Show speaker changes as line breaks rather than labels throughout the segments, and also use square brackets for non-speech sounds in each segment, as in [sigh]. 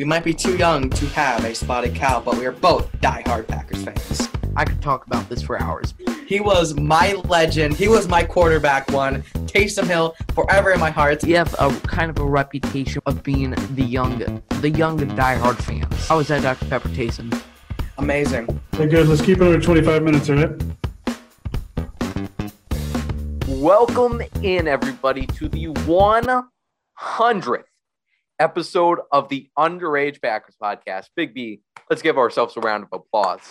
We might be too young to have a spotted cow, but we are both diehard Packers fans.
I could talk about this for hours.
He was my legend. He was my quarterback one. Taysom Hill, forever in my heart.
We have a kind of a reputation of being the young, the young and diehard fans. How was that, Dr. Pepper Taysom?
Amazing.
Okay, good. Let's keep it under 25 minutes, all right?
Welcome in, everybody, to the 100th episode of the Underage Packers podcast. Big B, let's give ourselves a round of applause.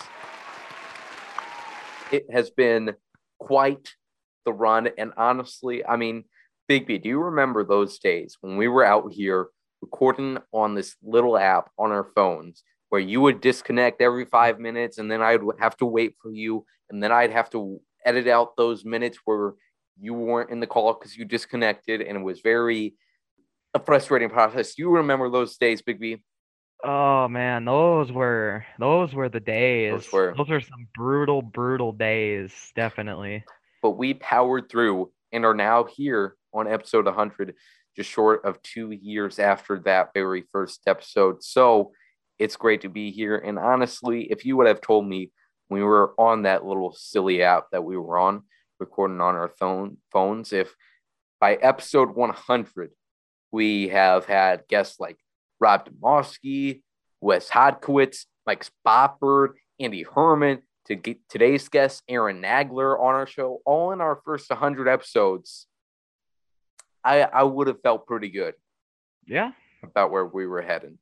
It has been quite the run. And honestly, I mean, Big B, do you remember those days when we were out here recording on this little app on our phones where you would disconnect every five minutes and then I'd have to wait for you and then I'd have to edit out those minutes where you weren't in the call because you disconnected and it was very a frustrating process. You remember those days, Big B?
Oh man, those were those were the days.
Those were.
those are some brutal, brutal days, definitely.
But we powered through and are now here on episode 100, just short of two years after that very first episode. So it's great to be here. And honestly, if you would have told me we were on that little silly app that we were on, recording on our phone phones, if by episode 100 we have had guests like Rob Demovsky, Wes Hodkiewicz, Mike Spofford, Andy Herman, to get today's guest, Aaron Nagler, on our show, all in our first 100 episodes. I, I would have felt pretty good
Yeah.
about where we were heading.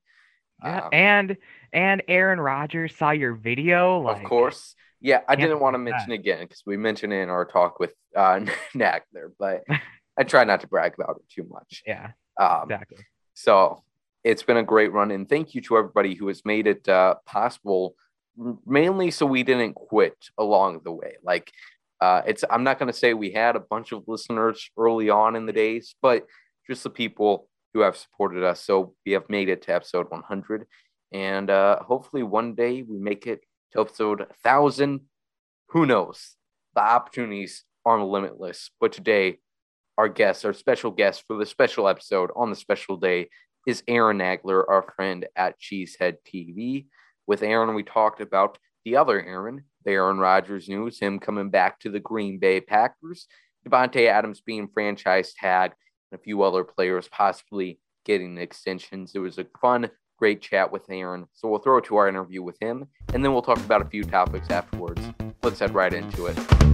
Yeah.
Um,
and and Aaron Rodgers saw your video. Like,
of course. Yeah, I didn't want to mention again because we mentioned it in our talk with uh, [laughs] Nagler, but [laughs] I try not to brag about it too much.
Yeah,
Um,
exactly.
So it's been a great run, and thank you to everybody who has made it uh, possible. Mainly so we didn't quit along the way. Like uh, it's, I'm not going to say we had a bunch of listeners early on in the days, but just the people who have supported us. So we have made it to episode 100, and uh, hopefully one day we make it to episode 1000. Who knows? The opportunities are limitless. But today, our guest, our special guest for the special episode on the special day is Aaron Nagler, our friend at Cheesehead TV. With Aaron, we talked about the other Aaron, the Aaron Rodgers news, him coming back to the Green Bay Packers, Davante Adams being franchise tag, and a few other players possibly getting extensions. It was a fun, great chat with Aaron. So we'll throw it to our interview with him, and then we'll talk about a few topics afterwards. Let's head right into it.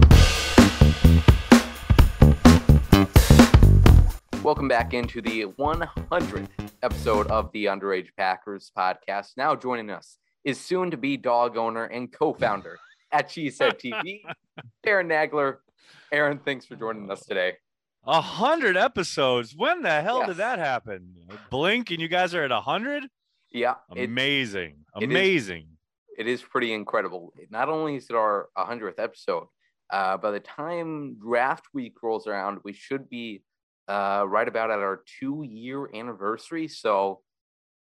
Welcome back into the 100th episode of the Underage Packers podcast. Now joining us is soon to be dog owner and co founder at Cheesehead TV, [laughs] Aaron Nagler. Aaron, thanks for joining us today.
A hundred episodes. When the hell
Yes.
did that happen? Blink and you guys are at a hundred?
Yeah, it,
Amazing.
it is-
Amazing.
it is pretty incredible. Not only is it our 100th episode, uh, by the time draft week rolls around, we should be uh, right about at our two year anniversary. So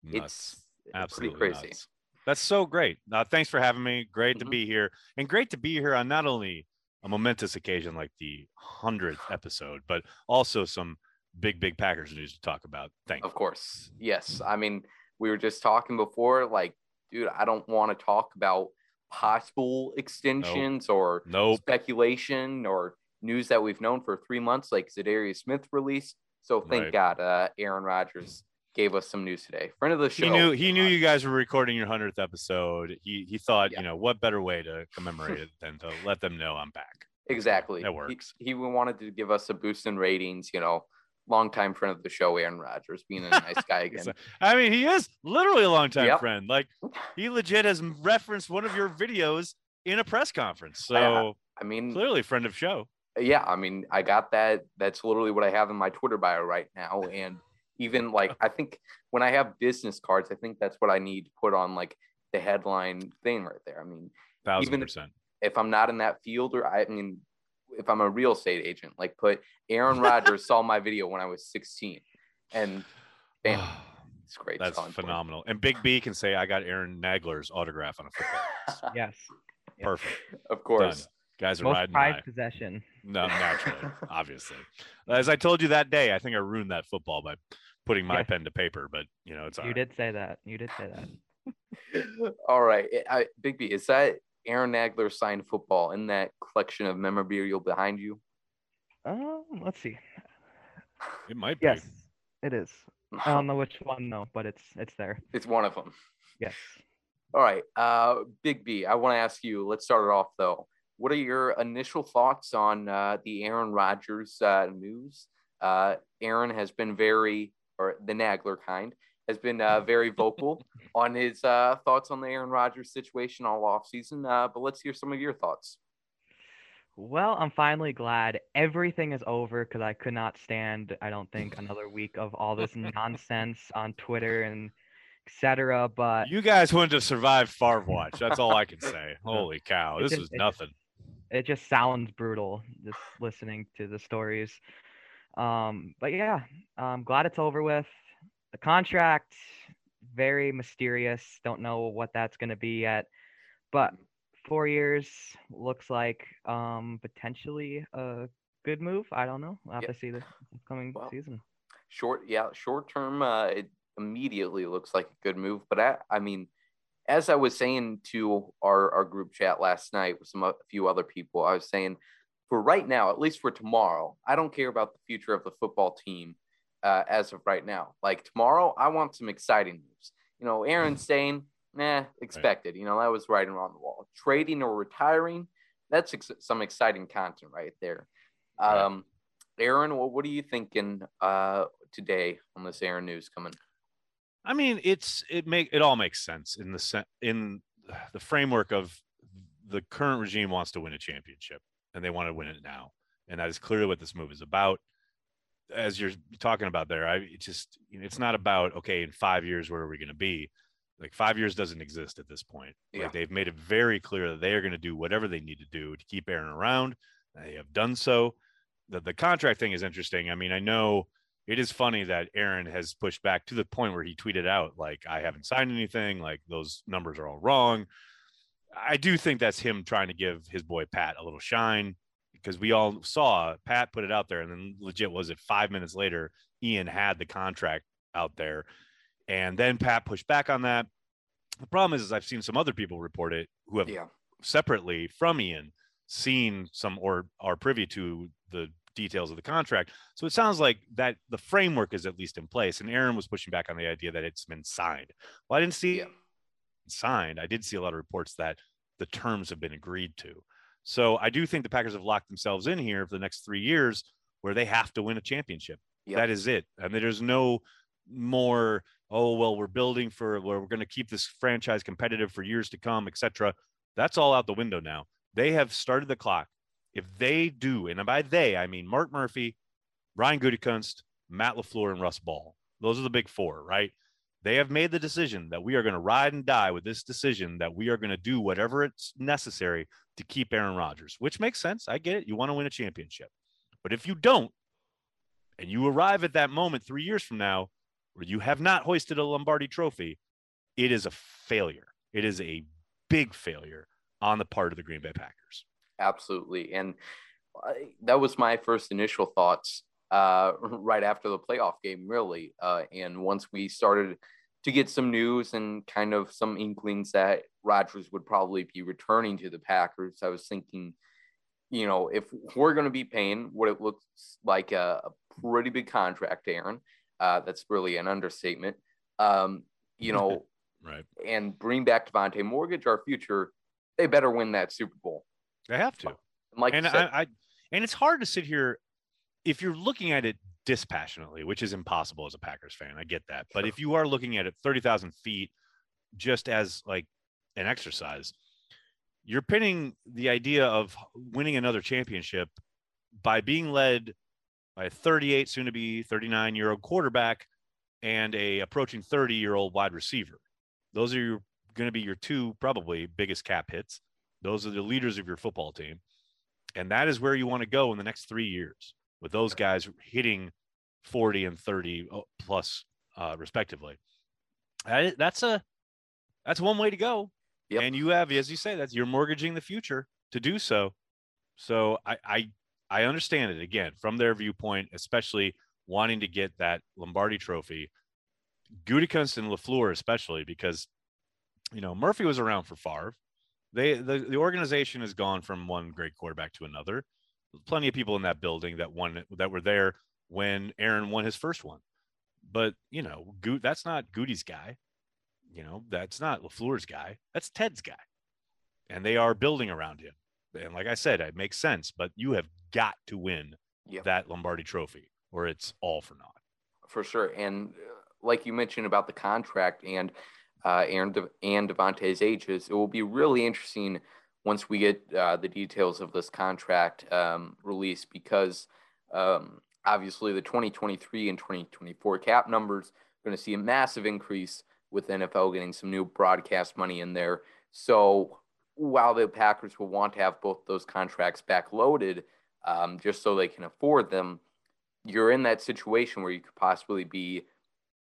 Nuts.
it's
Absolutely
pretty crazy.
nuts. That's so great. Uh, thanks for having me. Great to
Mhm.
be here. And great to be here on not only a momentous occasion like the hundredth episode, but also some big, big Packers news to talk about. Thank you.
Of course. Yes. I mean, we were just talking before, like, dude, I don't want to talk about possible extensions or
Nope.
speculation or news that we've known for three months, like Za'Darius Smith release. So thank
Right.
God uh, Aaron Rodgers gave us some news today. Friend of the show.
He knew he knew you guys were recording your hundredth episode. He he thought,
Yeah.
you know, what better way to commemorate it than to let them know I'm back.
Exactly.
That
He-
works.
He, wanted to give us a boost in ratings, you know, longtime friend of the show, Aaron Rodgers, being a nice guy [laughs] again.
I mean, he is literally a longtime
Yep.
friend. Like he legit has referenced one of your videos in a press conference. So
Yeah. I mean,
clearly friend of show.
Yeah, I mean, I got that. That's literally what I have in my Twitter bio right now. And even like, [laughs] I think when I have business cards, I think that's what I need to put on like the headline thing right there. I mean,
Thousand
Even-
percent.
if I'm not in that field, or I mean, if I'm a real estate agent, like put Aaron Rodgers saw my video when I was 16, and bam, [sighs] it's great.
That's
selling point.
phenomenal. And Big B can say I got Aaron Nagler's autograph on a football. [laughs]
Yes.
Perfect.
of course.
Guys are
Most
riding
prized
high.
possession.
No, [laughs] naturally, obviously. As I told you that day, I think I ruined that football by putting my
Yes.
pen to paper, but you know, it's all
You
right.
did say that. You did say that. [laughs]
All right, I, I- Big B, is that Aaron Nagler signed football in that collection of memorabilia behind you?
Um, let's see.
It might be.
Yes, it is. I don't know which one though, but it's it's there.
It's one of them.
Yes.
All right, uh, Big B, I want to ask you. Let's start it off though. What are your initial thoughts on uh, the Aaron Rodgers uh, news? Uh, Aaron has been very, or the Nagler kind, has been uh, very vocal [laughs] on his uh, thoughts on the Aaron Rodgers situation all offseason. Uh, but let's hear some of your thoughts.
Well, I'm finally glad everything is over because I could not stand, I don't think, [laughs] another week of all this nonsense on Twitter and etc. But
You guys wouldn't have survived Favre watch. That's all I can say. [laughs] Holy cow, this
just-
was nothing.
It just sounds brutal just listening to the stories. Um, but yeah, I'm glad it's over with. The contract, very mysterious. Don't know what that's going to be yet, but four years looks like um potentially a good move. I don't know. I'll have
Yeah.
to see the coming
Well,
season.
Short, yeah, short term, uh, it immediately looks like a good move. But I, I mean, as I was saying to our, our group chat last night with some a few other people, I was saying for right now, at least for tomorrow, I don't care about the future of the football team uh, as of right now. Like tomorrow, I want some exciting news. You know, Aaron [laughs] saying, nah, expected. You know, that was right around the wall. Trading or retiring, that's ex- some exciting content right there.
Right.
Um, Aaron, what, what are you thinking uh, today on this Aaron news coming?
I mean, it's it make it all makes sense in the in the framework of the current regime wants to win a championship and they want to win it now, and that is clearly what this move is about. As you're talking about there, I it just you know, it's not about okay in five years where are we going to be? Like five years doesn't exist at this point.
Yeah.
Like they've made it very clear that they are going to do whatever they need to do to keep Aaron around. They have done so. The the contract thing is interesting. I mean, I know it is funny that Aaron has pushed back to the point where he tweeted out like I haven't signed anything, like those numbers are all wrong. I do think that's him trying to give his boy Pat a little shine because we all saw Pat put it out there and then legit was it 5 minutes later Ian had the contract out there and then Pat pushed back on that. The problem is, is I've seen some other people report it who have
Yeah.
separately from Ian seen some or are privy to the details of the contract. So it sounds like that the framework is at least in place. And Aaron was pushing back on the idea that it's been signed. Well, I didn't see
Yeah.
it signed. I did see a lot of reports that the terms have been agreed to. So I do think the Packers have locked themselves in here for the next three years where they have to win a championship.
Yep.
That is it. And there's no more, oh, well, we're building for where we're going to keep this franchise competitive for years to come, etc. That's all out the window now. They have started the clock. If they do, and by they, I mean Mark Murphy, Brian Gutekunst, Matt LaFleur, and Russ Ball. Those are the big four, right? They have made the decision that we are going to ride and die with this decision that we are going to do whatever it's necessary to keep Aaron Rodgers, which makes sense. I get it. You want to win a championship. But if you don't, and you arrive at that moment three years from now where you have not hoisted a Lombardi trophy, it is a failure. It is a big failure on the part of the Green Bay Packers.
Absolutely. And I, that was my first initial thoughts uh, [laughs] right after the playoff game, really. Uh, and once we started to get some news and kind of some inklings that Rodgers would probably be returning to the Packers, I was thinking, you know, if we're going to be paying what it looks like a, a pretty big contract, Aaron, uh, that's really an understatement. Um, you know, [laughs]
Right.
and bring back Davante Mortgage, our future, they better win that Super Bowl.
They have to.
And like
and
said,
I, I and it's hard to sit here if you're looking at it dispassionately, which is impossible as a Packers fan. I get that, but if you are looking at it thirty thousand feet, just as like an exercise, you're pinning the idea of winning another championship by being led by a 38, soon to be 39 year old quarterback and a approaching 30 year old wide receiver. Those are your going to be your two probably biggest cap hits. Those are the leaders of your football team. And that is where you want to go in the next three years with those guys hitting 40 and 30 plus, uh, respectively. That's a that's one way to go.
Yep.
And you have, as you say, that's you're mortgaging the future to do so. So I I I understand it again from their viewpoint, especially wanting to get that Lombardi trophy. Gutekunst and LaFleur, especially because, you know, Murphy was around for Favre. They, the, the organization has gone from one great quarterback to another. Plenty of people in that building that won that were there when Aaron won his first one. But, you know, Goot, that's not Goody's guy. You know, that's not LaFleur's guy. That's Ted's guy. And they are building around him. And like I said, it makes sense, but you have got to win
Yep.
that Lombardi trophy or it's all for naught.
for sure. And uh, like you mentioned about the contract and uh, De- and Davante's ages, it will be really interesting once we get uh, the details of this contract um, released because um, obviously the 2023 and 2024 cap numbers are going to see a massive increase with NFL getting some new broadcast money in there. So while the Packers will want to have both those contracts backloaded um, just so they can afford them, you're in that situation where you could possibly be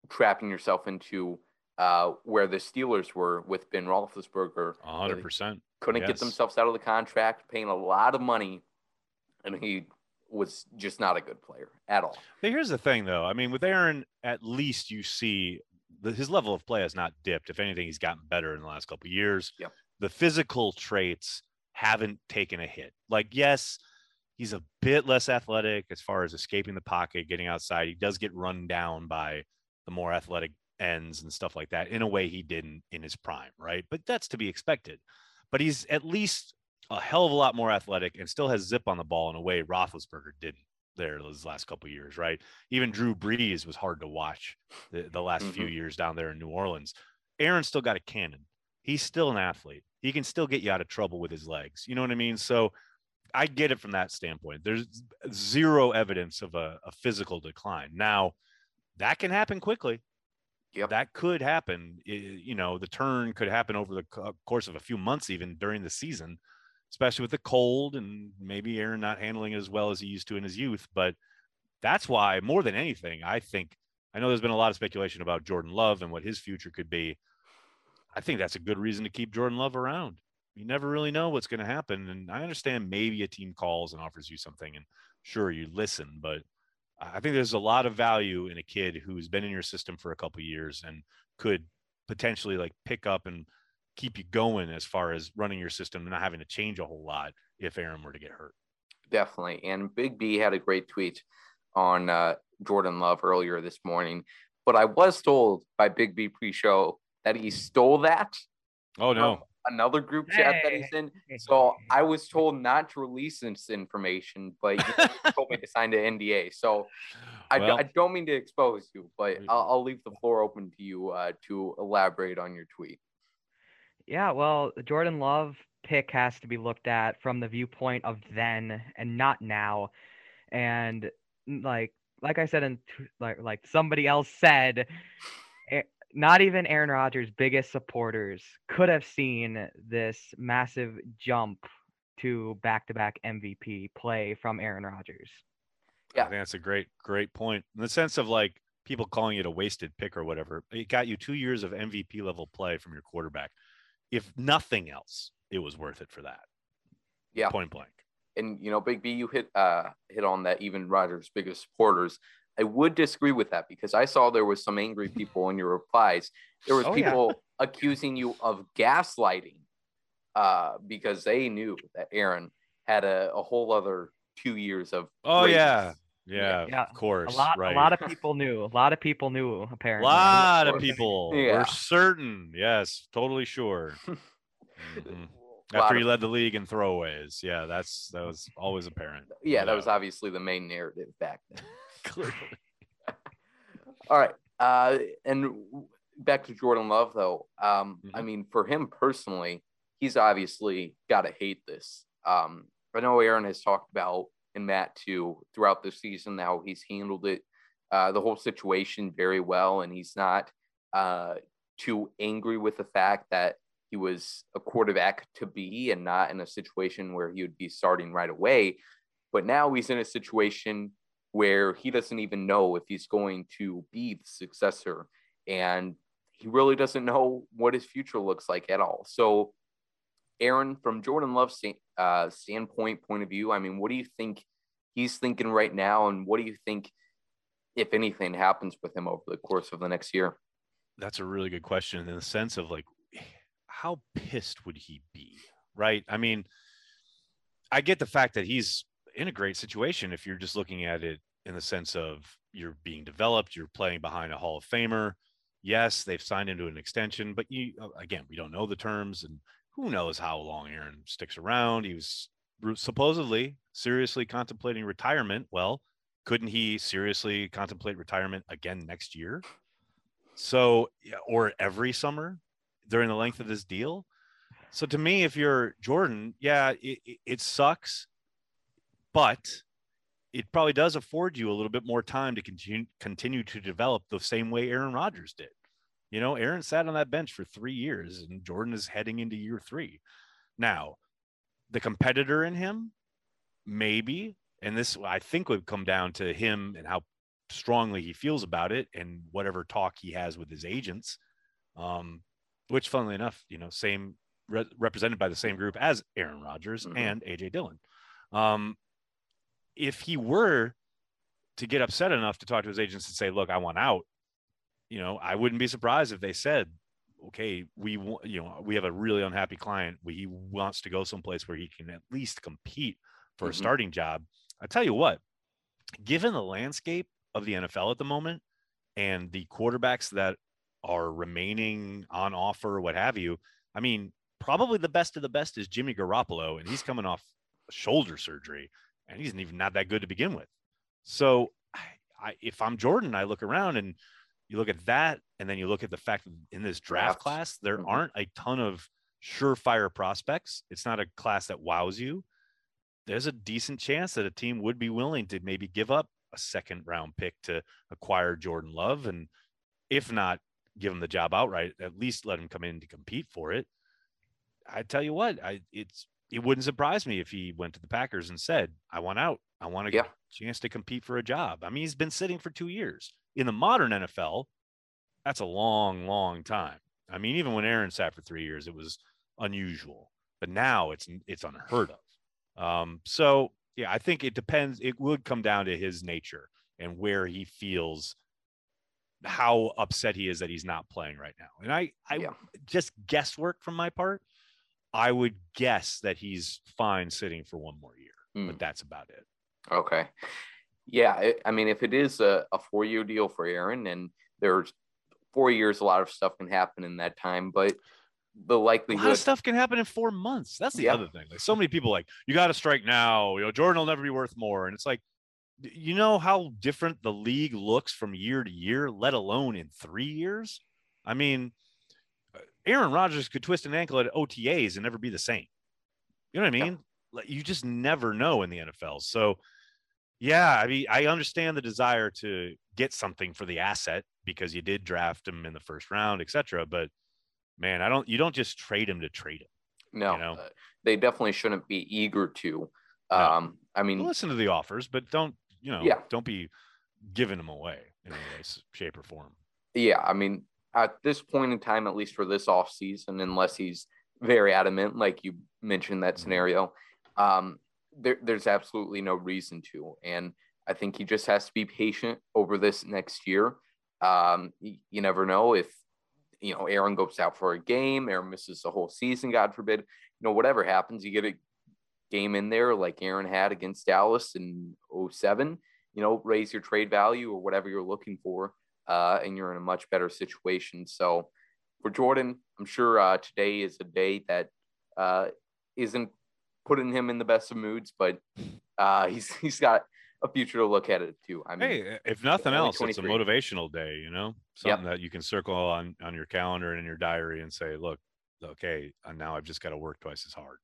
trapping yourself into uh, where the Steelers were with Ben Roethlisberger.
Hundred percent.
Couldn't get themselves out of the contract, paying a lot of money, and he was just not a good player at all.
Hey, here's the thing, though. I mean, with Aaron, at least you see the, his level of play has not dipped. If anything, he's gotten better in the last couple of years.
Yep.
The physical traits haven't taken a hit. Like, yes, he's a bit less athletic as far as escaping the pocket, getting outside. He does get run down by the more athletic ends and stuff like that in a way he didn't in his prime, right? But that's to be expected. But he's at least a hell of a lot more athletic and still has zip on the ball in a way Roethlisberger didn't there those last couple of years, right? Even Drew Brees was hard to watch the, the last few
Mhm.
years down there in New Orleans. Aaron's still got a cannon. He's still an athlete. He can still get you out of trouble with his legs. You know what I mean? So I get it from that standpoint. There's zero evidence of a, a physical decline. Now, that can happen quickly.
Yep.
That could happen. You know, the turn could happen over the course of a few months, even during the season, especially with the cold and maybe Aaron not handling it as well as he used to in his youth. But that's why, more than anything, I think I know there's been a lot of speculation about Jordan Love and what his future could be. I think that's a good reason to keep Jordan Love around. You never really know what's going to happen. And I understand maybe a team calls and offers you something, and sure, you listen, but I think there's a lot of value in a kid who's been in your system for a couple years and could potentially like pick up and keep you going as far as running your system and not having to change a whole lot if Aaron were to get hurt.
Definitely. And Big B had a great tweet on uh, Jordan Love earlier this morning. But I was told by Big B pre show that he stole that
Oh no.
Another group chat that he's in. So I was told not to release this information, but you [laughs] told me to sign the NDA. So I,
Well-
I don't mean to expose you, but I'll, I'll leave the floor open to you uh, to elaborate on your tweet.
Yeah, well, the Jordan Love pick has to be looked at from the viewpoint of then and not now. And like like I said and like like somebody else said, eh, not even Aaron Rodgers' biggest supporters could have seen this massive jump to back-to-back MVP play from Aaron Rodgers.
I think that's a great, great point. In the sense of like people calling it a wasted pick or whatever, it got you two years of MVP level play from your quarterback. If nothing else, it was worth it for that.
Yeah.
Point blank.
and you know, Big B, you hit uh hit on that. Even Rodgers' biggest supporters. I would disagree with that because I saw there was some angry [laughs] people in your replies. There was
Oh, yeah.
people accusing you of gaslighting uh, because they knew that Aaron had a, a whole other two years of.
Oh
greatness.
yeah. yeah.
Yeah,
Of course.
A lot
right.
a lot of people knew. A lot of people knew Apparently, A
lot of people [laughs]
Yeah.
were certain. Yes, totally sure. [laughs] Mhm. After
of-
he led the league in throwaways. Yeah, that's that was always apparent.
Yeah, that was obviously the main narrative back then.
Clearly. [laughs]
All right. Uh, and back to Jordan Love, though. Um, I
Mhm.
mean, for him personally, he's obviously got to hate this. Um, I know Aaron has talked about, and Matt too, throughout the season, how he's handled it, uh, the whole situation very well. And he's not uh, too angry with the fact that he was a quarterback to be and not in a situation where he would be starting right away. But now he's in a situation where he doesn't even know if he's going to be the successor and he really doesn't know what his future looks like at all. So, Aaron, from Jordan Love's uh, standpoint, point of view, I mean, what do you think he's thinking right now, and what do you think if anything happens with him over the course of the next year.
That's a really good question in the sense of like, how pissed would he be? Right. I mean, I get the fact that he's in a great situation if you're just looking at it in the sense of you're being developed, you're playing behind a Hall of Famer. Yes, they've signed into an extension, but you uh, again, we don't know the terms and who knows how long Aaron sticks around. He was supposedly seriously contemplating retirement. Well, couldn't he seriously contemplate retirement again next year? So, or every summer during the length of this deal? So to me, if you're Jordan, yeah, it, it sucks, but it probably does afford you a little bit more time to continue continue to develop the same way Aaron Rodgers did. You know, Aaron sat on that bench for three years, and Jordan is heading into year three. Now, the competitor in him, maybe, and this I think would come down to him and how strongly he feels about it, and whatever talk he has with his agents. Um, which, funnily enough, you know, same re- represented by the same group as Aaron Rodgers mm-hmm. and AJ Dillon. Um, if he were to get upset enough to talk to his agents and say, "Look, I want out," you know, I wouldn't be surprised if they said, "Okay, we you know we have a really unhappy client. We, he wants to go someplace where he can at least compete for mm-hmm. a starting job." I tell you what, given the landscape of the NFL at the moment and the quarterbacks that are remaining on offer, what have you. I mean, probably the best of the best is Jimmy Garoppolo, and he's coming off shoulder surgery, and he's even not that good to begin with. So, I, if I'm Jordan, I look around and you look at that, and then you look at the fact that in this draft class, there mm-hmm. aren't a ton of surefire prospects. It's not a class that wows you. There's a decent chance that a team would be willing to maybe give up a second round pick to acquire Jordan Love. And if not, give him the job outright, at least let him come in to compete for it. I tell you what, I it's it wouldn't surprise me if he went to the Packers and said, "I want out. I want a yeah. chance to compete for a job." I mean, he's been sitting for two years in the modern NFL. That's a long, long time. I mean, even when Aaron sat for three years, it was unusual, but now it's it's unheard of. Um, so yeah, I think it depends. It would come down to his nature and where he feels how upset he is that he's not playing right now. And I, I yeah. just guesswork from my part. I would guess that he's fine sitting for one more year, mm. but hmm. that's about it.
Okay. Yeah. I mean, if it is a, a four year deal for Aaron and there's four years, a lot of stuff can happen in that time, but the likelihood
a lot of stuff can happen in four months. That's the yeah. other thing. Like so many people like, you got to strike now, you know, Jordan will never be worth more. And it's like, you know how different the league looks from year to year, let alone in three years? I mean, Aaron Rodgers could twist an ankle at OTAs and never be the same. You know what I mean? Yeah. You just never know in the NFL. So, yeah, I mean, I understand the desire to get something for the asset because you did draft him in the first round, etc. But man, I don't. You don't just trade him to trade him.
No, you know? uh, they definitely shouldn't be eager to. No. Um, I mean,
listen to the offers, but don't you know, yeah. don't be giving them away in any way, shape, or form.
Yeah, I mean, at this point in time, at least for this off season, unless he's very adamant, like you mentioned that mm-hmm. scenario, um, there, there's absolutely no reason to. And I think he just has to be patient over this next year. Um, you, you never know if you know Aaron goes out for a game, Aaron misses the whole season, God forbid. You know, whatever happens, you get a game in there like Aaron had against Dallas in 07, you know, raise your trade value or whatever you're looking for, uh, and you're in a much better situation. So for Jordan, I'm sure uh, today is a day that uh, not putting him in the best of moods, but uh, he's [laughs] he's got a future to look at it too. I mean,
hey, if nothing else, it's a motivational day, you know, something yep. that you can circle on on your calendar and in your diary and say, look, okay, now I've just got to work twice as hard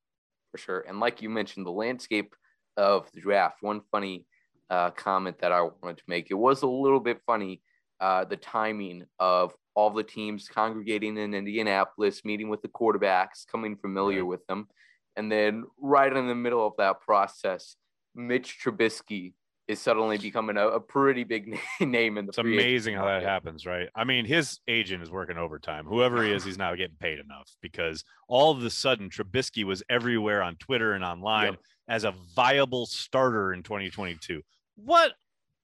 for sure. And like you mentioned, the landscape of the draft. One funny uh, comment that I wanted to make. It was a little bit funny uh, the timing of all the teams congregating in Indianapolis, meeting with the quarterbacks, coming familiar right. with them, and then right in the middle of that process, Mitch Trubisky is suddenly becoming a, a pretty big [laughs] name in the.
It's amazing how that happens, right? I mean, his agent is working overtime. Whoever he is, he's now getting paid enough because all of a sudden Trubisky was everywhere on Twitter and online yep. as a viable starter in 2022. What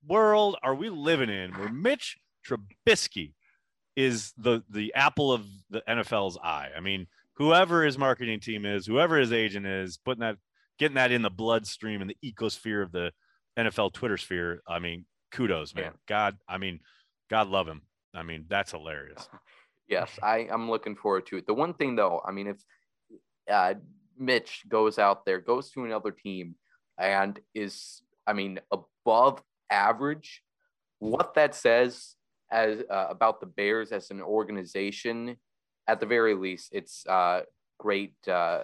world are we living in where Mitch Trubisky is the the apple of the NFL's eye? I mean, whoever his marketing team is, whoever his agent is, putting that, getting that in the bloodstream and the ecosphere of the NFL Twitter sphere. I mean, kudos, man.
Yeah.
God, I mean, God love him. I mean, that's hilarious. [laughs]
Yes, I, I'm looking forward to it. The one thing though, I mean, if uh, Mitch goes out there, goes to another team, and is, I mean, above average, what that says as uh, about the Bears as an organization, at the very least, it's uh, great uh,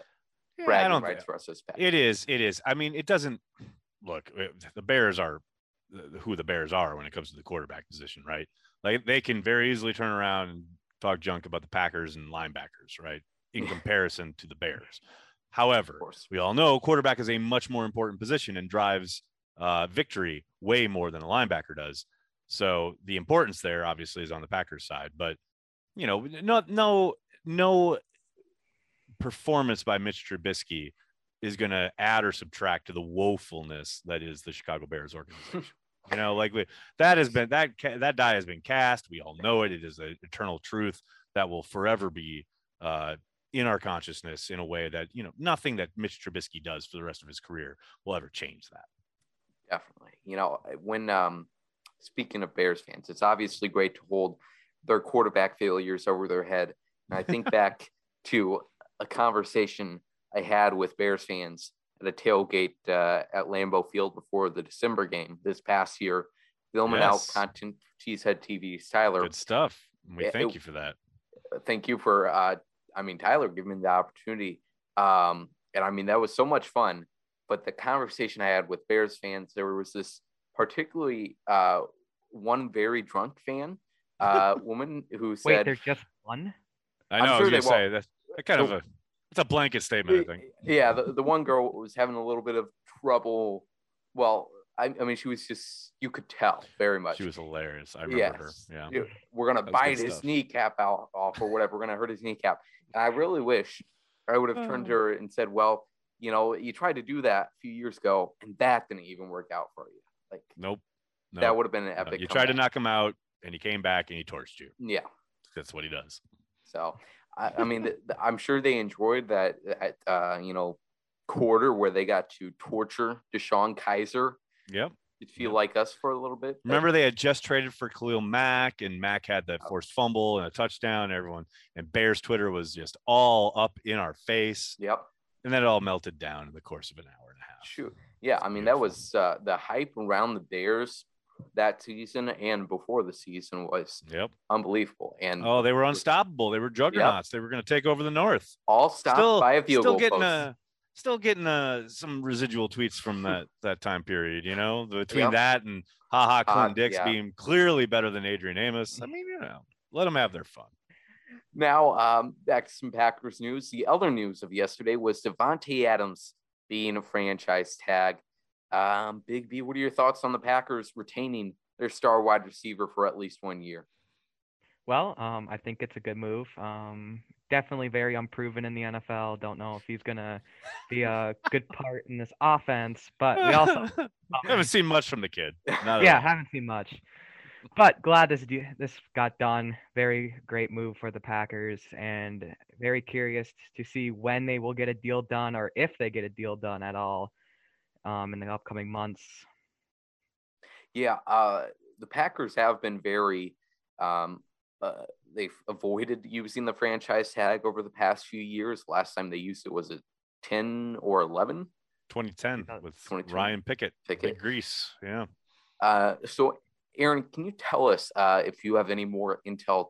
Yeah,
bragging rights for us as Packers.
It is. It is. I mean, it doesn't look. it- The Bears are who the Bears are when it comes to the quarterback position, right? Like they can very easily turn around and talk junk about the Packers and linebackers, right? In [laughs] comparison to the Bears. However, we all know quarterback is a much more important position and drives uh, victory way more than a linebacker does. So the importance there obviously is on the Packers side, but you know, no, no, no performance by Mitch Trubisky is going to add or subtract to the woefulness that is the Chicago Bears organization. [laughs] you know, like we, that has been that that die has been cast. We all know it. It is an eternal truth that will forever be uh, in our consciousness in a way that you know nothing that Mitch Trubisky does for the rest of his career will ever change that.
Definitely. You know, when um speaking of Bears fans, it's obviously great to hold their quarterback failures over their head. And I think [laughs] back to a conversation I had with Bears fans at a tailgate uh, at Lambeau Field before the December game this past year. Filming
Yes.
out content Cheesehead TV's Tyler.
Good stuff. We thank
it-
you for that.
thank you for uh I mean Tyler giving me the opportunity. Um and I mean that was so much fun. But the conversation I had with Bears fans, there was this particularly uh one very drunk fan, uh [laughs] woman who said, Wait,
there's just one.
I
I'm
know.
sure
I was
they
gonna say that's that kind of a it's a blanket statement. I think.
Yeah, the, the one girl was having a little bit of trouble. Well, I, I mean she was just you could tell very much.
She was hilarious. I remember her.
Yes.
Yeah.
Yeah, we're gonna bite his
stuff.
kneecap out off or whatever. We're gonna hurt his kneecap. And I really wish I would have turned to
Oh.
her and said, "Well, you know, you tried to do that a few years ago, and that didn't even work out for you. Like
Nope. No.
that would have been an
no.
epic."
You tried to knock him out, and he came back and he torched you.
Yeah.
That's what he does.
So, I, I mean, th- th- I'm sure they enjoyed that, that uh, you know, quarter where they got to torture DeShone Kizer.
Yep.
Did feel
Yep.
like us for a little bit.
Remember they had just traded for Khalil Mack, and Mack had that forced fumble and a touchdown. And everyone and Bears Twitter was just all up in our face,
Yep.
and then it all melted down in the course of an hour and a half.
Shoot. Yeah, I mean that was uh, the hype around the Bears that season and before the season was
Yep.
unbelievable, and
Oh, they were unstoppable. They were juggernauts. They were going to take over the North.
all stopped
Still,
by a field
still
goal
getting
post.
uh, still getting uh, some residual tweets from that [laughs] that time period. You know, between
Yep.
that and haha, Clinton
Uh,
Dix
yeah.
being clearly better than Adrian Amos. I mean, you know, let them have their fun.
Now, um, back to some Packers news. The other news of yesterday was Davante Adams being a franchise tag. Um, Big B, what are your thoughts on the Packers retaining their star wide receiver for at least one year?
Well, um, I think it's a good move. Um, definitely very unproven in the NFL. Don't know if he's gonna be a good part in this offense, but we also [laughs]
haven't seen much from the kid. Not
yeah
all.
haven't seen much. But glad this this got done. Very great move for the Packers, and very curious to see when they will get a deal done, or if they get a deal done at all, um, in the upcoming months.
Yeah, uh, the Packers have been very. Um, uh, they've avoided using the franchise tag over the past few years. Last time they used it was it ten or eleven.
2010 with
2010.
Ryan Pickett,
Pickett.
Big Grease. Yeah.
Uh, so, Aaron, can you tell us uh, if you have any more intel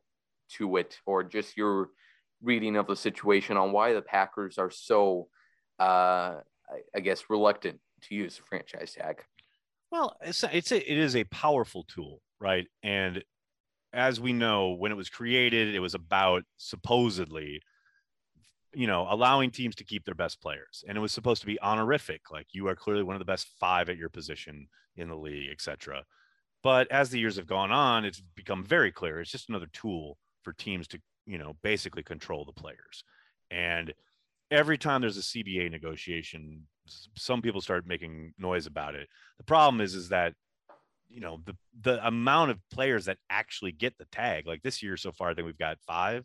to it, or just your reading of the situation on why the Packers are so, uh, I, guess, reluctant to use the franchise tag?
Well, it's it's a, it is a powerful tool, right? And as we know, when it was created, it was about supposedly, you know, allowing teams to keep their best players, and it was supposed to be honorific, like you are clearly one of the best five at your position in the league, etc. But as the years have gone on, it's become very clear it's just another tool for teams to, you know, basically control the players. And every time there's a CBA negotiation, some people start making noise about it. The problem is, is that you know the the amount of players that actually get the tag. Like this year so far, I think we've got five,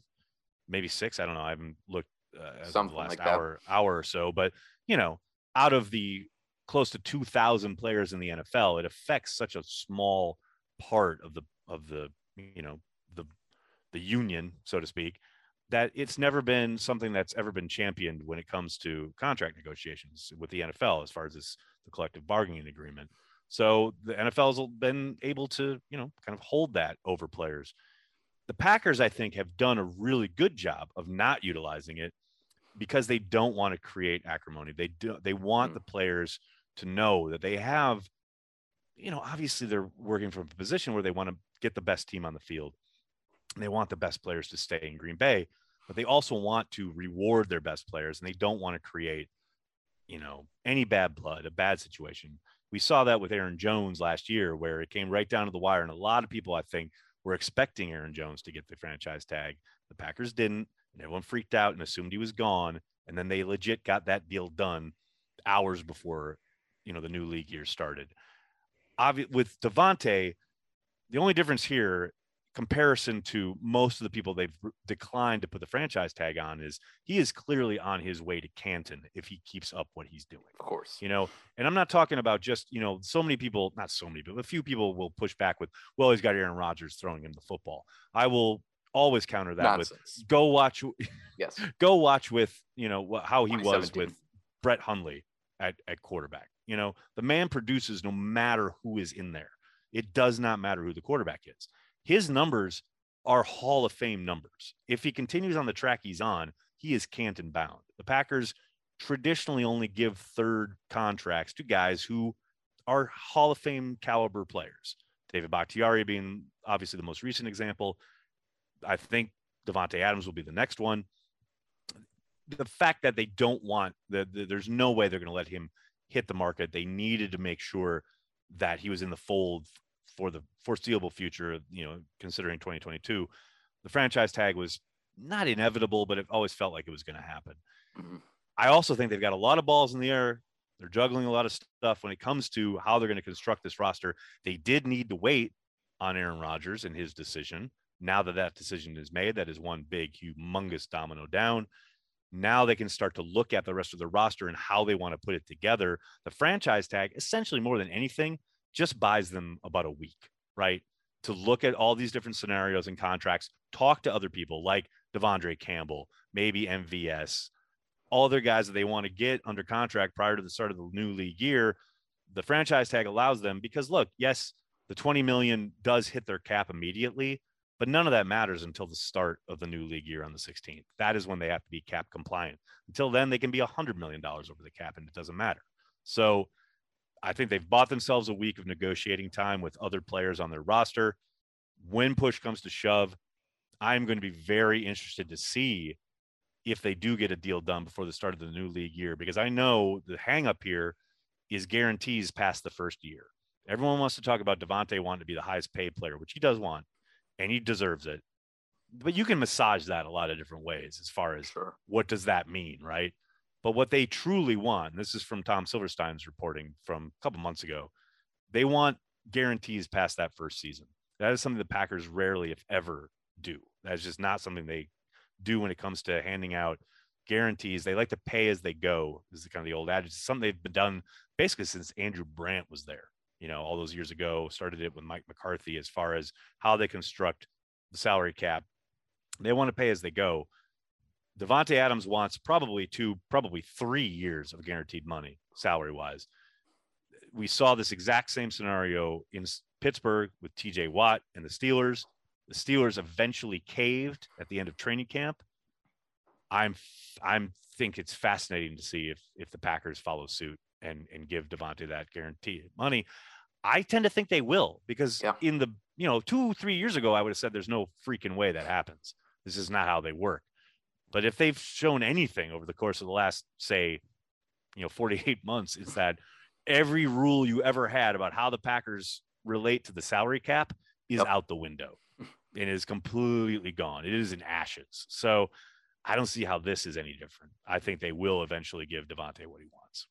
maybe six. I don't know. I haven't looked uh,
Something
the last
like that.
hour hour or so, but you know, out of the close to two thousand players in the NFL, it affects such a small part of the of the you know the the union, so to speak, that it's never been something that's ever been championed when it comes to contract negotiations with the NFL as far as this the collective bargaining agreement. So the NFL's been able to, you know, kind of hold that over players. The Packers, I think, have done a really good job of not utilizing it because they don't want to create acrimony. They do they want
Mm.
the players to know that they have, you know, obviously they're working from a position where they want to get the best team on the field. They want the best players to stay in Green Bay, but they also want to reward their best players and they don't want to create, you know, any bad blood, a bad situation. We saw that with Aaron Jones last year, where it came right down to the wire. And a lot of people, I think, were expecting Aaron Jones to get the franchise tag. The Packers didn't, and everyone freaked out and assumed he was gone. And then they legit got that deal done hours before, you know, the new league year started. Obvi- with Davante, the only difference here comparison to most of the people they've declined to put the franchise tag on is he is clearly on his way to Canton if he keeps up what he's doing.
Of course.
You know, and I'm not talking about just, you know, so many people, not so many, but a few people will push back with, well, he's got Aaron Rodgers throwing him the football. I will always counter that with go watch
Yes. [laughs]
go watch with, you know, how he was with Brett Hundley at, at quarterback. You know, the man produces no matter who is in there. It does not matter who the quarterback is. His numbers are Hall of Fame numbers. If he continues on the track he's on, he is Canton bound. The Packers traditionally only give third contracts to guys who are Hall of Fame caliber players. David Bakhtiari being obviously the most recent example. I think Davante Adams will be the next one. The fact that they don't want the, the there's no way they're going to let him hit the market. They needed to make sure that he was in the fold for the foreseeable future, you know, considering 2022. The franchise tag was not inevitable, but it always felt like it was going to happen.
Mhm.
I also think they've got a lot of balls in the air. They're juggling a lot of stuff when it comes to how they're going to construct this roster. They did need to wait on Aaron Rodgers and his decision. Now that that decision is made, that is one big, humongous domino down. Now they can start to look at the rest of the roster and how they want to put it together. The franchise tag, essentially more than anything, just buys them about a week, right? To look at all these different scenarios and contracts, talk to other people like De'Vondre Campbell, maybe MVS, all other guys that they want to get under contract prior to the start of the new league year. The franchise tag allows them because look, yes, the 20 million does hit their cap immediately, but none of that matters until the start of the new league year on the 16th. That is when they have to be cap compliant. Until then, they can be $100 million over the cap and it doesn't matter. So I think they've bought themselves a week of negotiating time with other players on their roster. When push comes to shove, I'm going to be very interested to see if they do get a deal done before the start of the new league year, because I know the hangup here is guarantees past the first year. Everyone wants to talk about Davante wanting to be the highest paid player, which he does want, and he deserves it. But you can massage that a lot of different ways as far as
Sure.
what does that mean, right? But what they truly want, this is from Tom Silverstein's reporting from a couple months ago, they want guarantees past that first season. That is something the Packers rarely, if ever, do. That's just not something they do when it comes to handing out guarantees. They like to pay as they go. This is kind of the old adage. It's something they've been done basically since Andrew Brandt was there. You know, all those years ago, started it with Mike McCarthy as far as how they construct the salary cap. They want to pay as they go. Davante Adams wants probably two, probably three years of guaranteed money, salary wise. We saw this exact same scenario in Pittsburgh with TJ Watt and the Steelers. The Steelers eventually caved at the end of training camp. I'm I'm think it's fascinating to see if if the Packers follow suit and and give Davante that guaranteed money. I tend to think they will because
Yeah.
in the you know two three years ago I would have said there's no freaking way that happens. This is not how they work. But if they've shown anything over the course of the last say you know 48 [laughs] months, it's that every rule you ever had about how the Packers relate to the salary cap is
Yep.
out the window and is completely gone. It is in ashes. So I don't see how this is any different. I think they will eventually give Davante what he wants.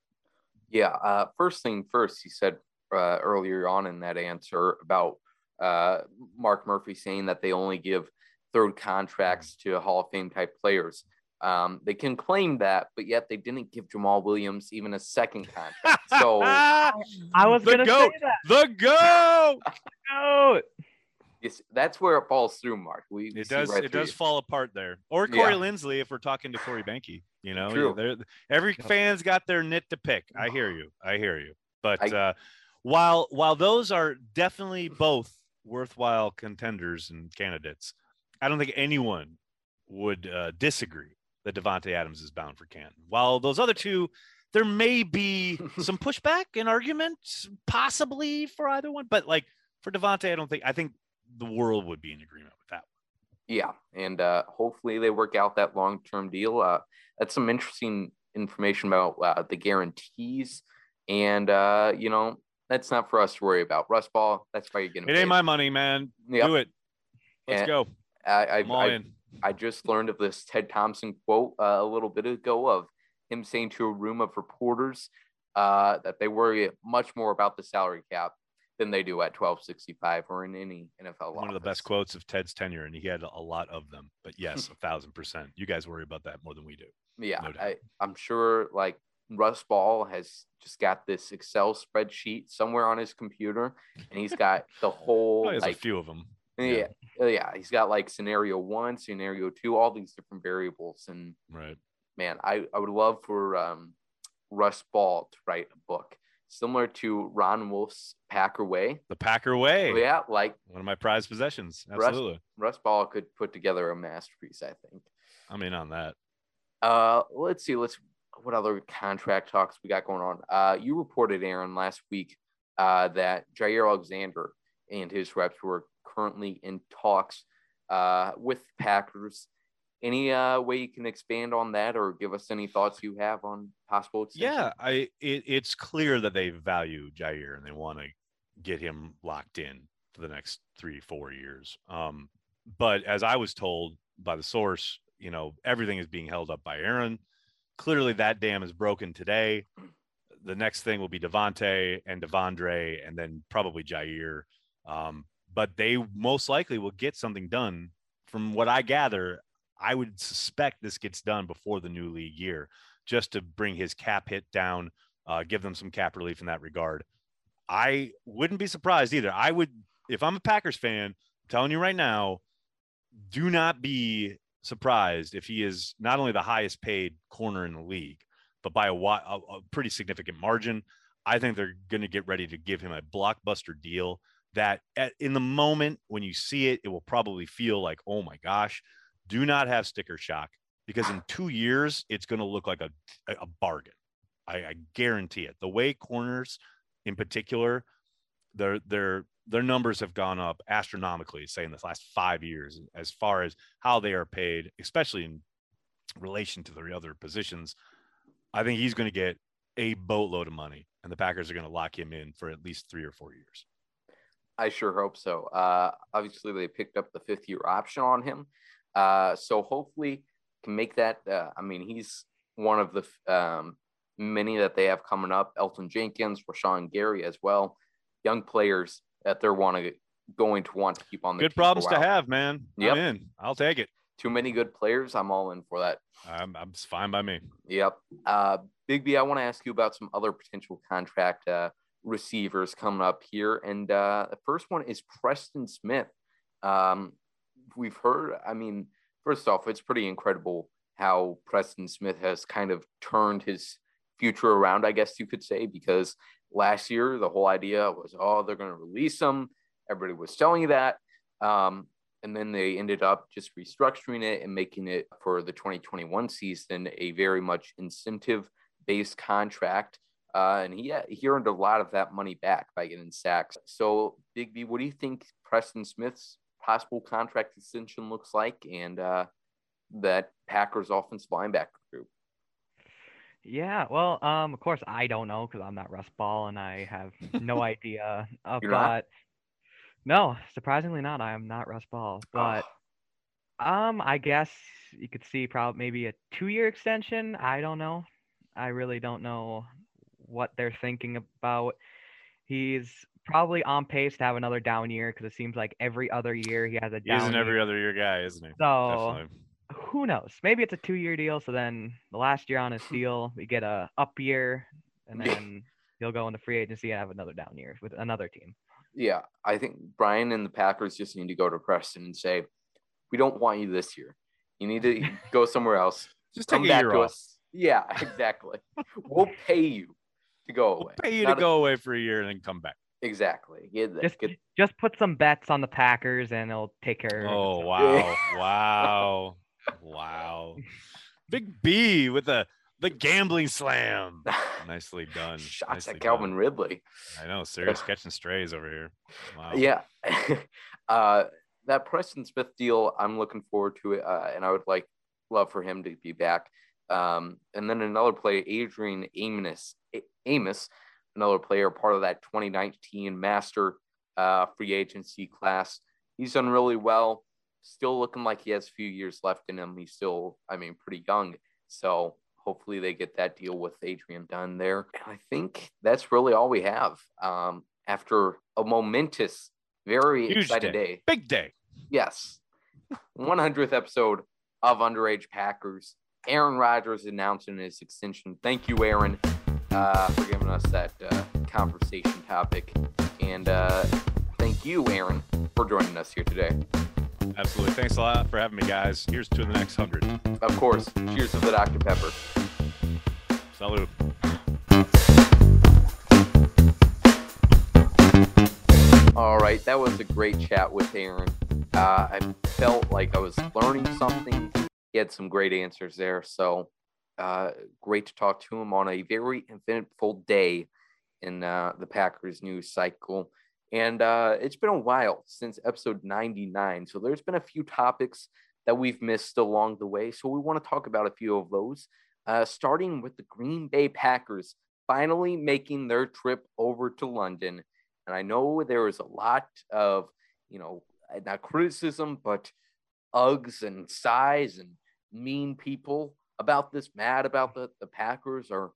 Yeah. Uh, first thing first, he said uh, earlier on in that answer about uh, Mark Murphy saying that they only give third contracts to Hall of Fame type players. Um, they can claim that, but yet they didn't give Jamaal Williams even a second contract. So [laughs]
I was
The
gonna
goat.
say that.
the go. [laughs]
Goat.
it's, that's where it falls through, Mark. We
It
see
does.
right
it does
you.
fall apart there. Or Corey
Yeah.
Linsley, if we're talking to Corey Banky. You know,
True.
every fan's got their nit to pick. I hear you. I hear you. But
I-
uh, while while those are definitely both worthwhile contenders and candidates, I don't think anyone would uh, disagree that Davante Adams is bound for Canton. While those other two, there may be [laughs] some pushback and arguments, possibly for either one. But like for Davante, I don't think. I think the world would be in agreement with that.
Yeah, and uh, hopefully they work out that long term deal. Uh, that's some interesting information about uh, the guarantees, and uh, you know that's not for us to worry about. Russ Ball, that's why you're getting.
It ain't my money, man.
Yep.
Do it. Let's
And
go.
I, I,
I'm all
I,
in.
I just learned of this Ted Thompson quote uh, a little bit ago of him saying to a room of reporters uh, that they worry much more about the salary cap than they do at 1265 or in any NFL.
One of the best quotes of Ted's tenure, and he had a lot of them. But yes, [laughs] a thousand percent. You guys worry about that more than we do.
Yeah,
No.
I, I'm sure like Russ Ball has just got this Excel spreadsheet somewhere on his computer, and he's got [laughs] the whole
Probably has
like
a few of them.
yeah, uh, yeah, he's got like scenario one, scenario two, all these different variables, and
Right.
man, I, I would love for um, Russ Ball to write a book similar to Ron Wolf's Packer Way.
The Packer way.
Oh, yeah, like
One of my prized possessions.
Russ-
Absolutely.
Russ Ball could put together a masterpiece, I think.
I'm in on that.
Uh, let's see. Let's what other contract talks we got going on. Uh, you reported Aaron last week uh, that Jaire Alexander and his reps were currently in talks uh, with Packers. Any uh, way you can expand on that, or give us any thoughts you have on possible extension?
Yeah, I it, it's clear that they value Jaire and they want to get him locked in for the next three, four years. Um, but as I was told by the source, you know, everything is being held up by Aaron. Clearly, that dam is broken today. The next thing will be Davante and De'Vondre, and then probably Jaire. Um, but they most likely will get something done. From what I gather, I would suspect this gets done before the new league year just to bring his cap hit down, uh, give them some cap relief in that regard. I wouldn't be surprised either. I would, if I'm a Packers fan, I'm telling you right now, do not be surprised if he is not only the highest paid corner in the league, but by a, a, a pretty significant margin. I think they're going to get ready to give him a blockbuster deal that at, in the moment when you see it, it will probably feel like, oh my gosh, do not have sticker shock because in two years it's going to look like a, a bargain. I, I guarantee it. The way corners, in particular, their their their numbers have gone up astronomically, say in the last five years, as far as how they are paid, especially in relation to the other positions. I think he's going to get a boatload of money, and the Packers are going to lock him in for at least three or four years.
I sure hope so. Uh, obviously, they picked up the fifth year option on him, uh, so hopefully can make that. Uh, I mean, he's one of the um, many that they have coming up. Elgton Jenkins, Rashan Gary as well, young players that they're want to going to want to keep on the
Good problems to have, man.
Yep.
I'm in. I'll take it.
Too many good players. I'm all in for that.
I'm, I'm fine by me.
Yep. Uh, Big B, I want to ask you about some other potential contract uh, receivers coming up here. And uh, the first one is Preston Smith. Um, we've heard, I mean, first off, it's pretty incredible how Preston Smith has kind of turned his future around, I guess you could say, because last year the whole idea was, oh, they're going to release him. Everybody was telling you that. Um, and then they ended up just restructuring it and making it for the 2021 season a very much incentive based contract. Uh, and he, he earned a lot of that money back by getting sacks. So, Big B, what do you think Preston Smith's possible contract extension looks like and uh, that Packers offensive linebacker group?
Yeah, well, um, of course I don't know because I'm not Russ Ball and I have no [laughs] idea. Uh,
You're not?
no, surprisingly not. I am not Russ Ball. But um, I guess you could see probably maybe a two-year extension. I don't know. I really don't know what they're thinking about. He's probably on pace to have another down year because it seems like every other year he has a down.
is an every
year.
other year guy, isn't he?
So
Definitely.
Who knows? Maybe it's a two-year deal. So then the last year on his [laughs] deal, we get a up year, and then he'll go into free agency and have another down year with another team.
Yeah, I think Brian and the Packers just need to go to Preston and say, "We don't want you this year. You need to [laughs] go somewhere else.
Just
Come
take a
back
year
to
off.
us." Yeah, [laughs] exactly. we'll pay you to go away.
We'll pay you
Not
to
a-
go away for a year and then come back.
Exactly. Get that.
Just
Get,
just put some bets on the Packers, and it'll take care. of
Oh wow, wow, wow! [laughs] Big B with the the gambling slam. [laughs] Nicely done.
shots
Nicely
at Calvin
done.
Ridley.
I know, serious catching strays over here. Wow.
Yeah. [laughs] uh, that Preston Smith deal, I'm looking forward to it, uh, and I would like love for him to be back. Um, and then another player, Adrian Amos, Amos, another player, part of that 2019 Master uh, free agency class. He's done really well. Still looking like he has a few years left in him. He's still, I mean, pretty young. So hopefully they get that deal with Adrian done there. And I think that's really all we have. Um, after a momentous, very
Huge
excited
day.
day.
Big day.
Yes. 100th episode of Underage Packers. Aaron Rodgers announcing his extension. Thank you, Aaron, uh, for giving us that uh, conversation topic. And uh, thank you, Aaron, for joining us here today.
Absolutely. Thanks a lot for having me, guys. Here's to the next hundred.
Of course, cheers to the Dr. Pepper.
Salute.
All right, that was a great chat with Aaron. Uh, I felt like I was learning something. He had some great answers there. So uh, great to talk to him on a very eventful day in uh, the Packers news cycle. And uh, it's been a while since episode 99. So there's been a few topics that we've missed along the way. So we want to talk about a few of those, uh, starting with the Green Bay Packers finally making their trip over to London. And I know there was a lot of, you know, not criticism, but ugs and sighs and mean people about this, mad about the, the Packers are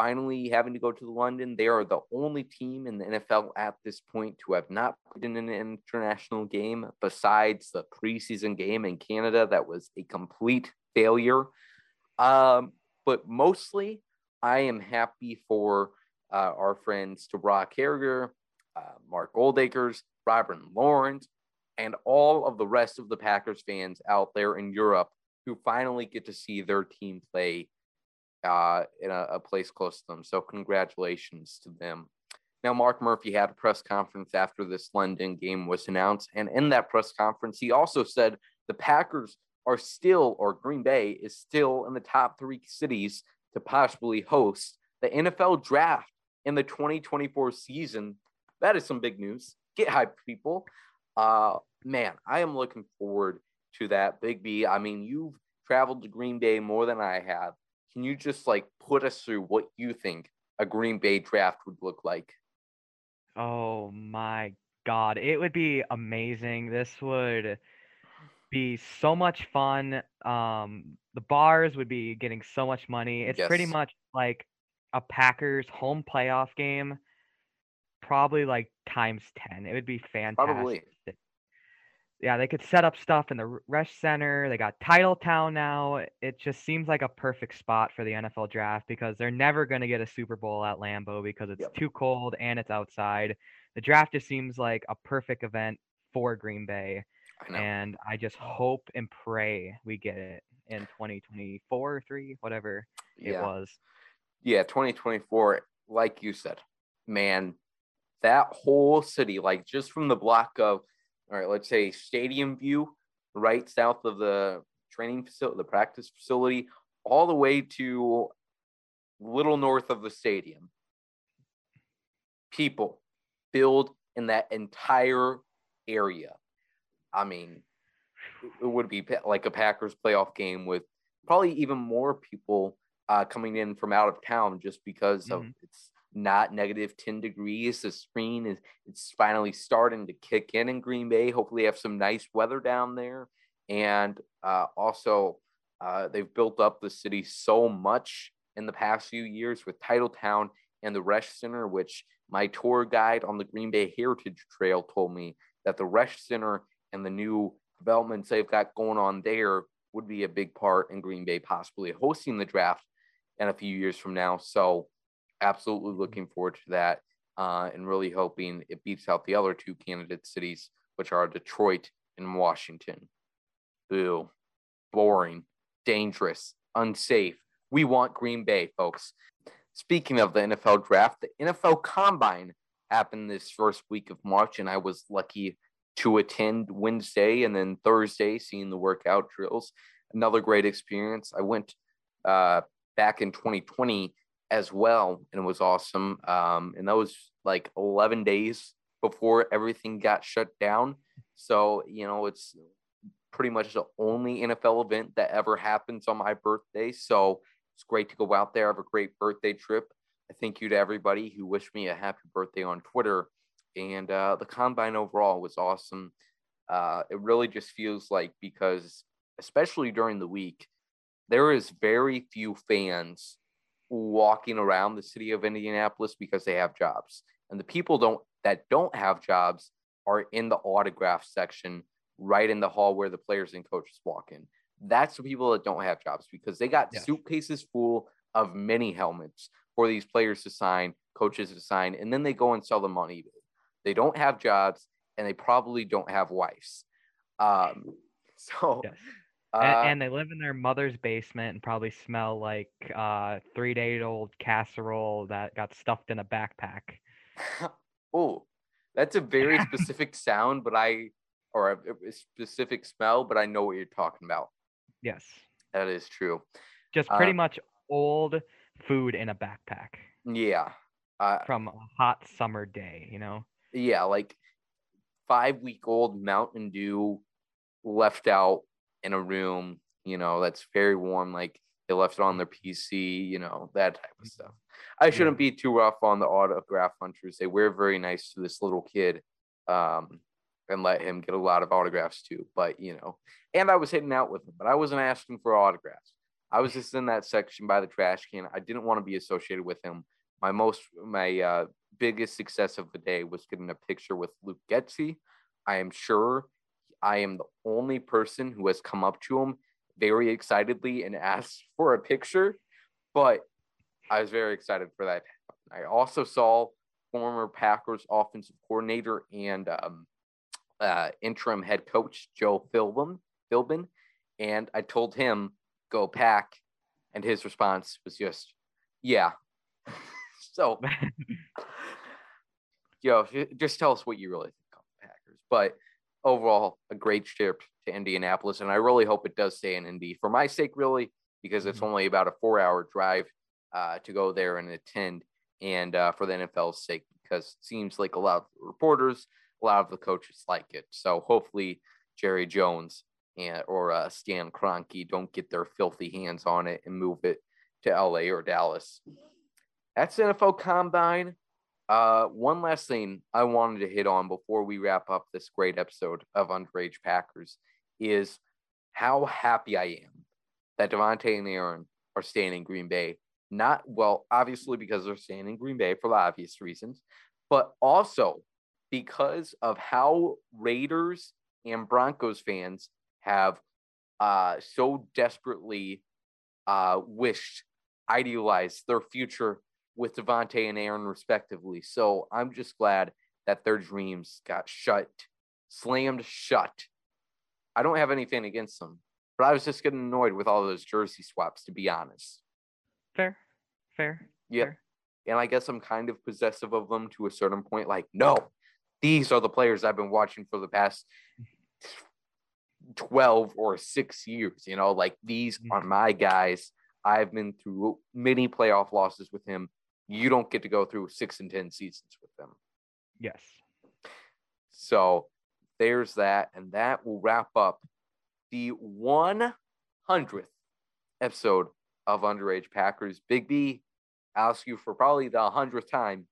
finally having to go to London. They are the only team in the NFL at this point to have not played in an international game besides the preseason game in Canada that was a complete failure. Um, but mostly, I am happy for uh, our friends to Brock Carrier, uh, Mark Goldacres, Robert Lawrence, and all of the rest of the Packers fans out there in Europe who finally get to see their team play uh, in a, a place close to them. So, congratulations to them. Now, Mark Murphy had a press conference after this London game was announced. And in that press conference, he also said the Packers are still, or Green Bay is still in the top three cities to possibly host the NFL draft in the 2024 season. That is some big news. Get hyped, people. Uh, man, I am looking forward to that. Big B, I mean, you've traveled to Green Bay more than I have. Can you just like put us through what you think a Green Bay draft would look like?
Oh my god, it would be amazing. This would be so much fun. Um, the bars would be getting so much money. It's pretty much like a Packers home playoff game, probably like times 10. It would be fantastic.
Probably.
Yeah, they could set up stuff in the R- Resch Center. They got Titletown now. It just seems like a perfect spot for the NFL draft because they're never going to get a Super Bowl at Lambeau because it's
Yep.
too cold and it's outside. The draft just seems like a perfect event for Green Bay.
I.
And I just hope and pray we get it in 2024 or 3, whatever it
yeah.
was.
yeah, 2024, like you said, man, that whole city, like just from the block of, all right, let's say Stadium View, right south of the training facility, the practice facility, all the way to little north of the stadium. People build in that entire area. I mean, it would be like a Packers playoff game with probably even more people uh, coming in from out of town just because of
Mhm.
it's not negative 10 degrees. The spring is it's finally starting to kick in in Green Bay. Hopefully, have some nice weather down there. And uh, also, uh, they've built up the city so much in the past few years with Titletown and the Resch Center, which my tour guide on the Green Bay Heritage Trail told me that the Resch Center and the new developments they've got going on there would be a big part in Green Bay possibly hosting the draft in a few years from now. So, absolutely looking forward to that uh, and really hoping it beats out the other two candidate cities, which are Detroit and Washington. Boo, boring, dangerous, unsafe. We want Green Bay, folks. Speaking of the NFL draft, the NFL Combine happened this first week of March, and I was lucky to attend Wednesday and then Thursday, seeing the workout drills. Another great experience. I went uh, back in 2020 as well, and it was awesome. Um, and that was like 11 days before everything got shut down. So, you know, it's pretty much the only NFL event that ever happens on my birthday. So it's great to go out there, have a great birthday trip. I thank you to everybody who wished me a happy birthday on Twitter. And uh, the combine overall was awesome. Uh, it really just feels like because, especially during the week, there is very few fans walking around the city of Indianapolis because they have jobs. And the people don't that don't have jobs are in the autograph section right in the hall where the players and coaches walk in. That's the people that don't have jobs because they got suitcases full of mini helmets for these players to sign, coaches to sign, and then they go and sell them on eBay. They don't have jobs and they probably don't have wives. Um, [laughs] so. Uh,
and, and they live in their mother's basement and probably smell like uh, three day old casserole that got stuffed in a backpack. [laughs]
oh, that's a very [laughs] specific sound, but I, or a, a specific smell, but I know what you're talking about.
Yes.
That is true.
Just pretty
Uh,
much old food in a backpack
Yeah. Uh,
from a hot summer day, you know?
yeah, like five week old Mountain Dew left out in a room, you know, that's very warm. Like they left it on their PC, you know, that type of stuff. I shouldn't be too rough on the autograph hunters. They were very nice to this little kid um, and let him get a lot of autographs too. But, you know, and I was hitting out with him, but I wasn't asking for autographs. I was just in that section by the trash can. I didn't want to be associated with him. My most, my uh, biggest success of the day was getting a picture with Luke Getsy. I am sure I am the only person who has come up to him very excitedly and asked for a picture, but I was very excited for that. I also saw former Packers offensive coordinator and um, uh, interim head coach Joe Philbin, Philbin, and I told him go pack, and his response was just, "Yeah." [laughs] so [laughs] yo, just tell us what you really think of the Packers. But overall, a great trip to Indianapolis, and I really hope it does stay in Indy for my sake, really, because it's only about a four-hour drive uh, to go there and attend, and uh, for the NFL's sake, because it seems like a lot of reporters, a lot of the coaches like it. So hopefully, Jerry Jones and or uh, Stan Kroenke don't get their filthy hands on it and move it to LA or Dallas. That's NFL Combine. Uh, one last thing I wanted to hit on before we wrap up this great episode of Underage Packers is how happy I am that Davante and Aaron are staying in Green Bay. Not well, obviously because they're staying in Green Bay for obvious reasons, but also because of how Raiders and Broncos fans have uh, so desperately uh, wished, idealized their future with Davante and Aaron, respectively. So I'm just glad that their dreams got shut, slammed shut. I don't have anything against them, but I was just getting annoyed with all those jersey swaps, to be honest.
Fair. Fair.
Yeah.
fair.
And I guess I'm kind of possessive of them to a certain point. Like, no, these are the players I've been watching for the past 12 or six years. You know, like these
Mhm.
are my guys. I've been through many playoff losses with him. You don't get to go through six and 10 seasons with them.
Yes.
So there's that. And that will wrap up the 100th episode of Underage Packers. Big B, I'll ask you for probably the 100th time.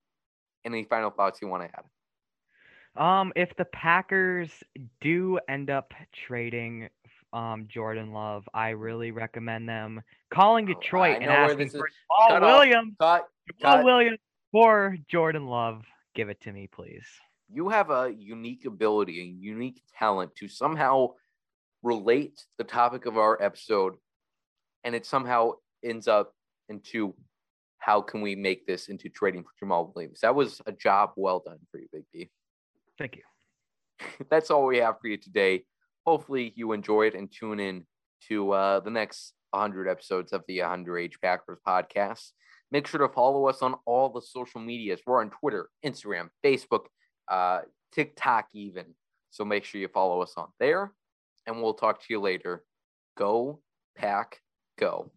Any final thoughts you want to add?
Um, if the Packers do end up trading um Jordan Love, I really recommend them calling
Oh,
Detroit
I
and asking for Jamaal
Cut off.
Williams.
Cut. Cut.
Williams. For Jordan Love, give it to me, please.
You have a unique ability, a unique talent to somehow relate the topic of our episode, and it somehow ends up into how can we make this into trading for Jamaal Williams. That was a job well done for you, Big B.
Thank you. [laughs]
That's all we have for you today. Hopefully, you enjoyed and tune in to uh, the next 100 episodes of the Underage Packers podcast. Make sure to follow us on all the social medias. We're on Twitter, Instagram, Facebook, uh, TikTok, even. So make sure you follow us on there, and we'll talk to you later. Go, pack, go.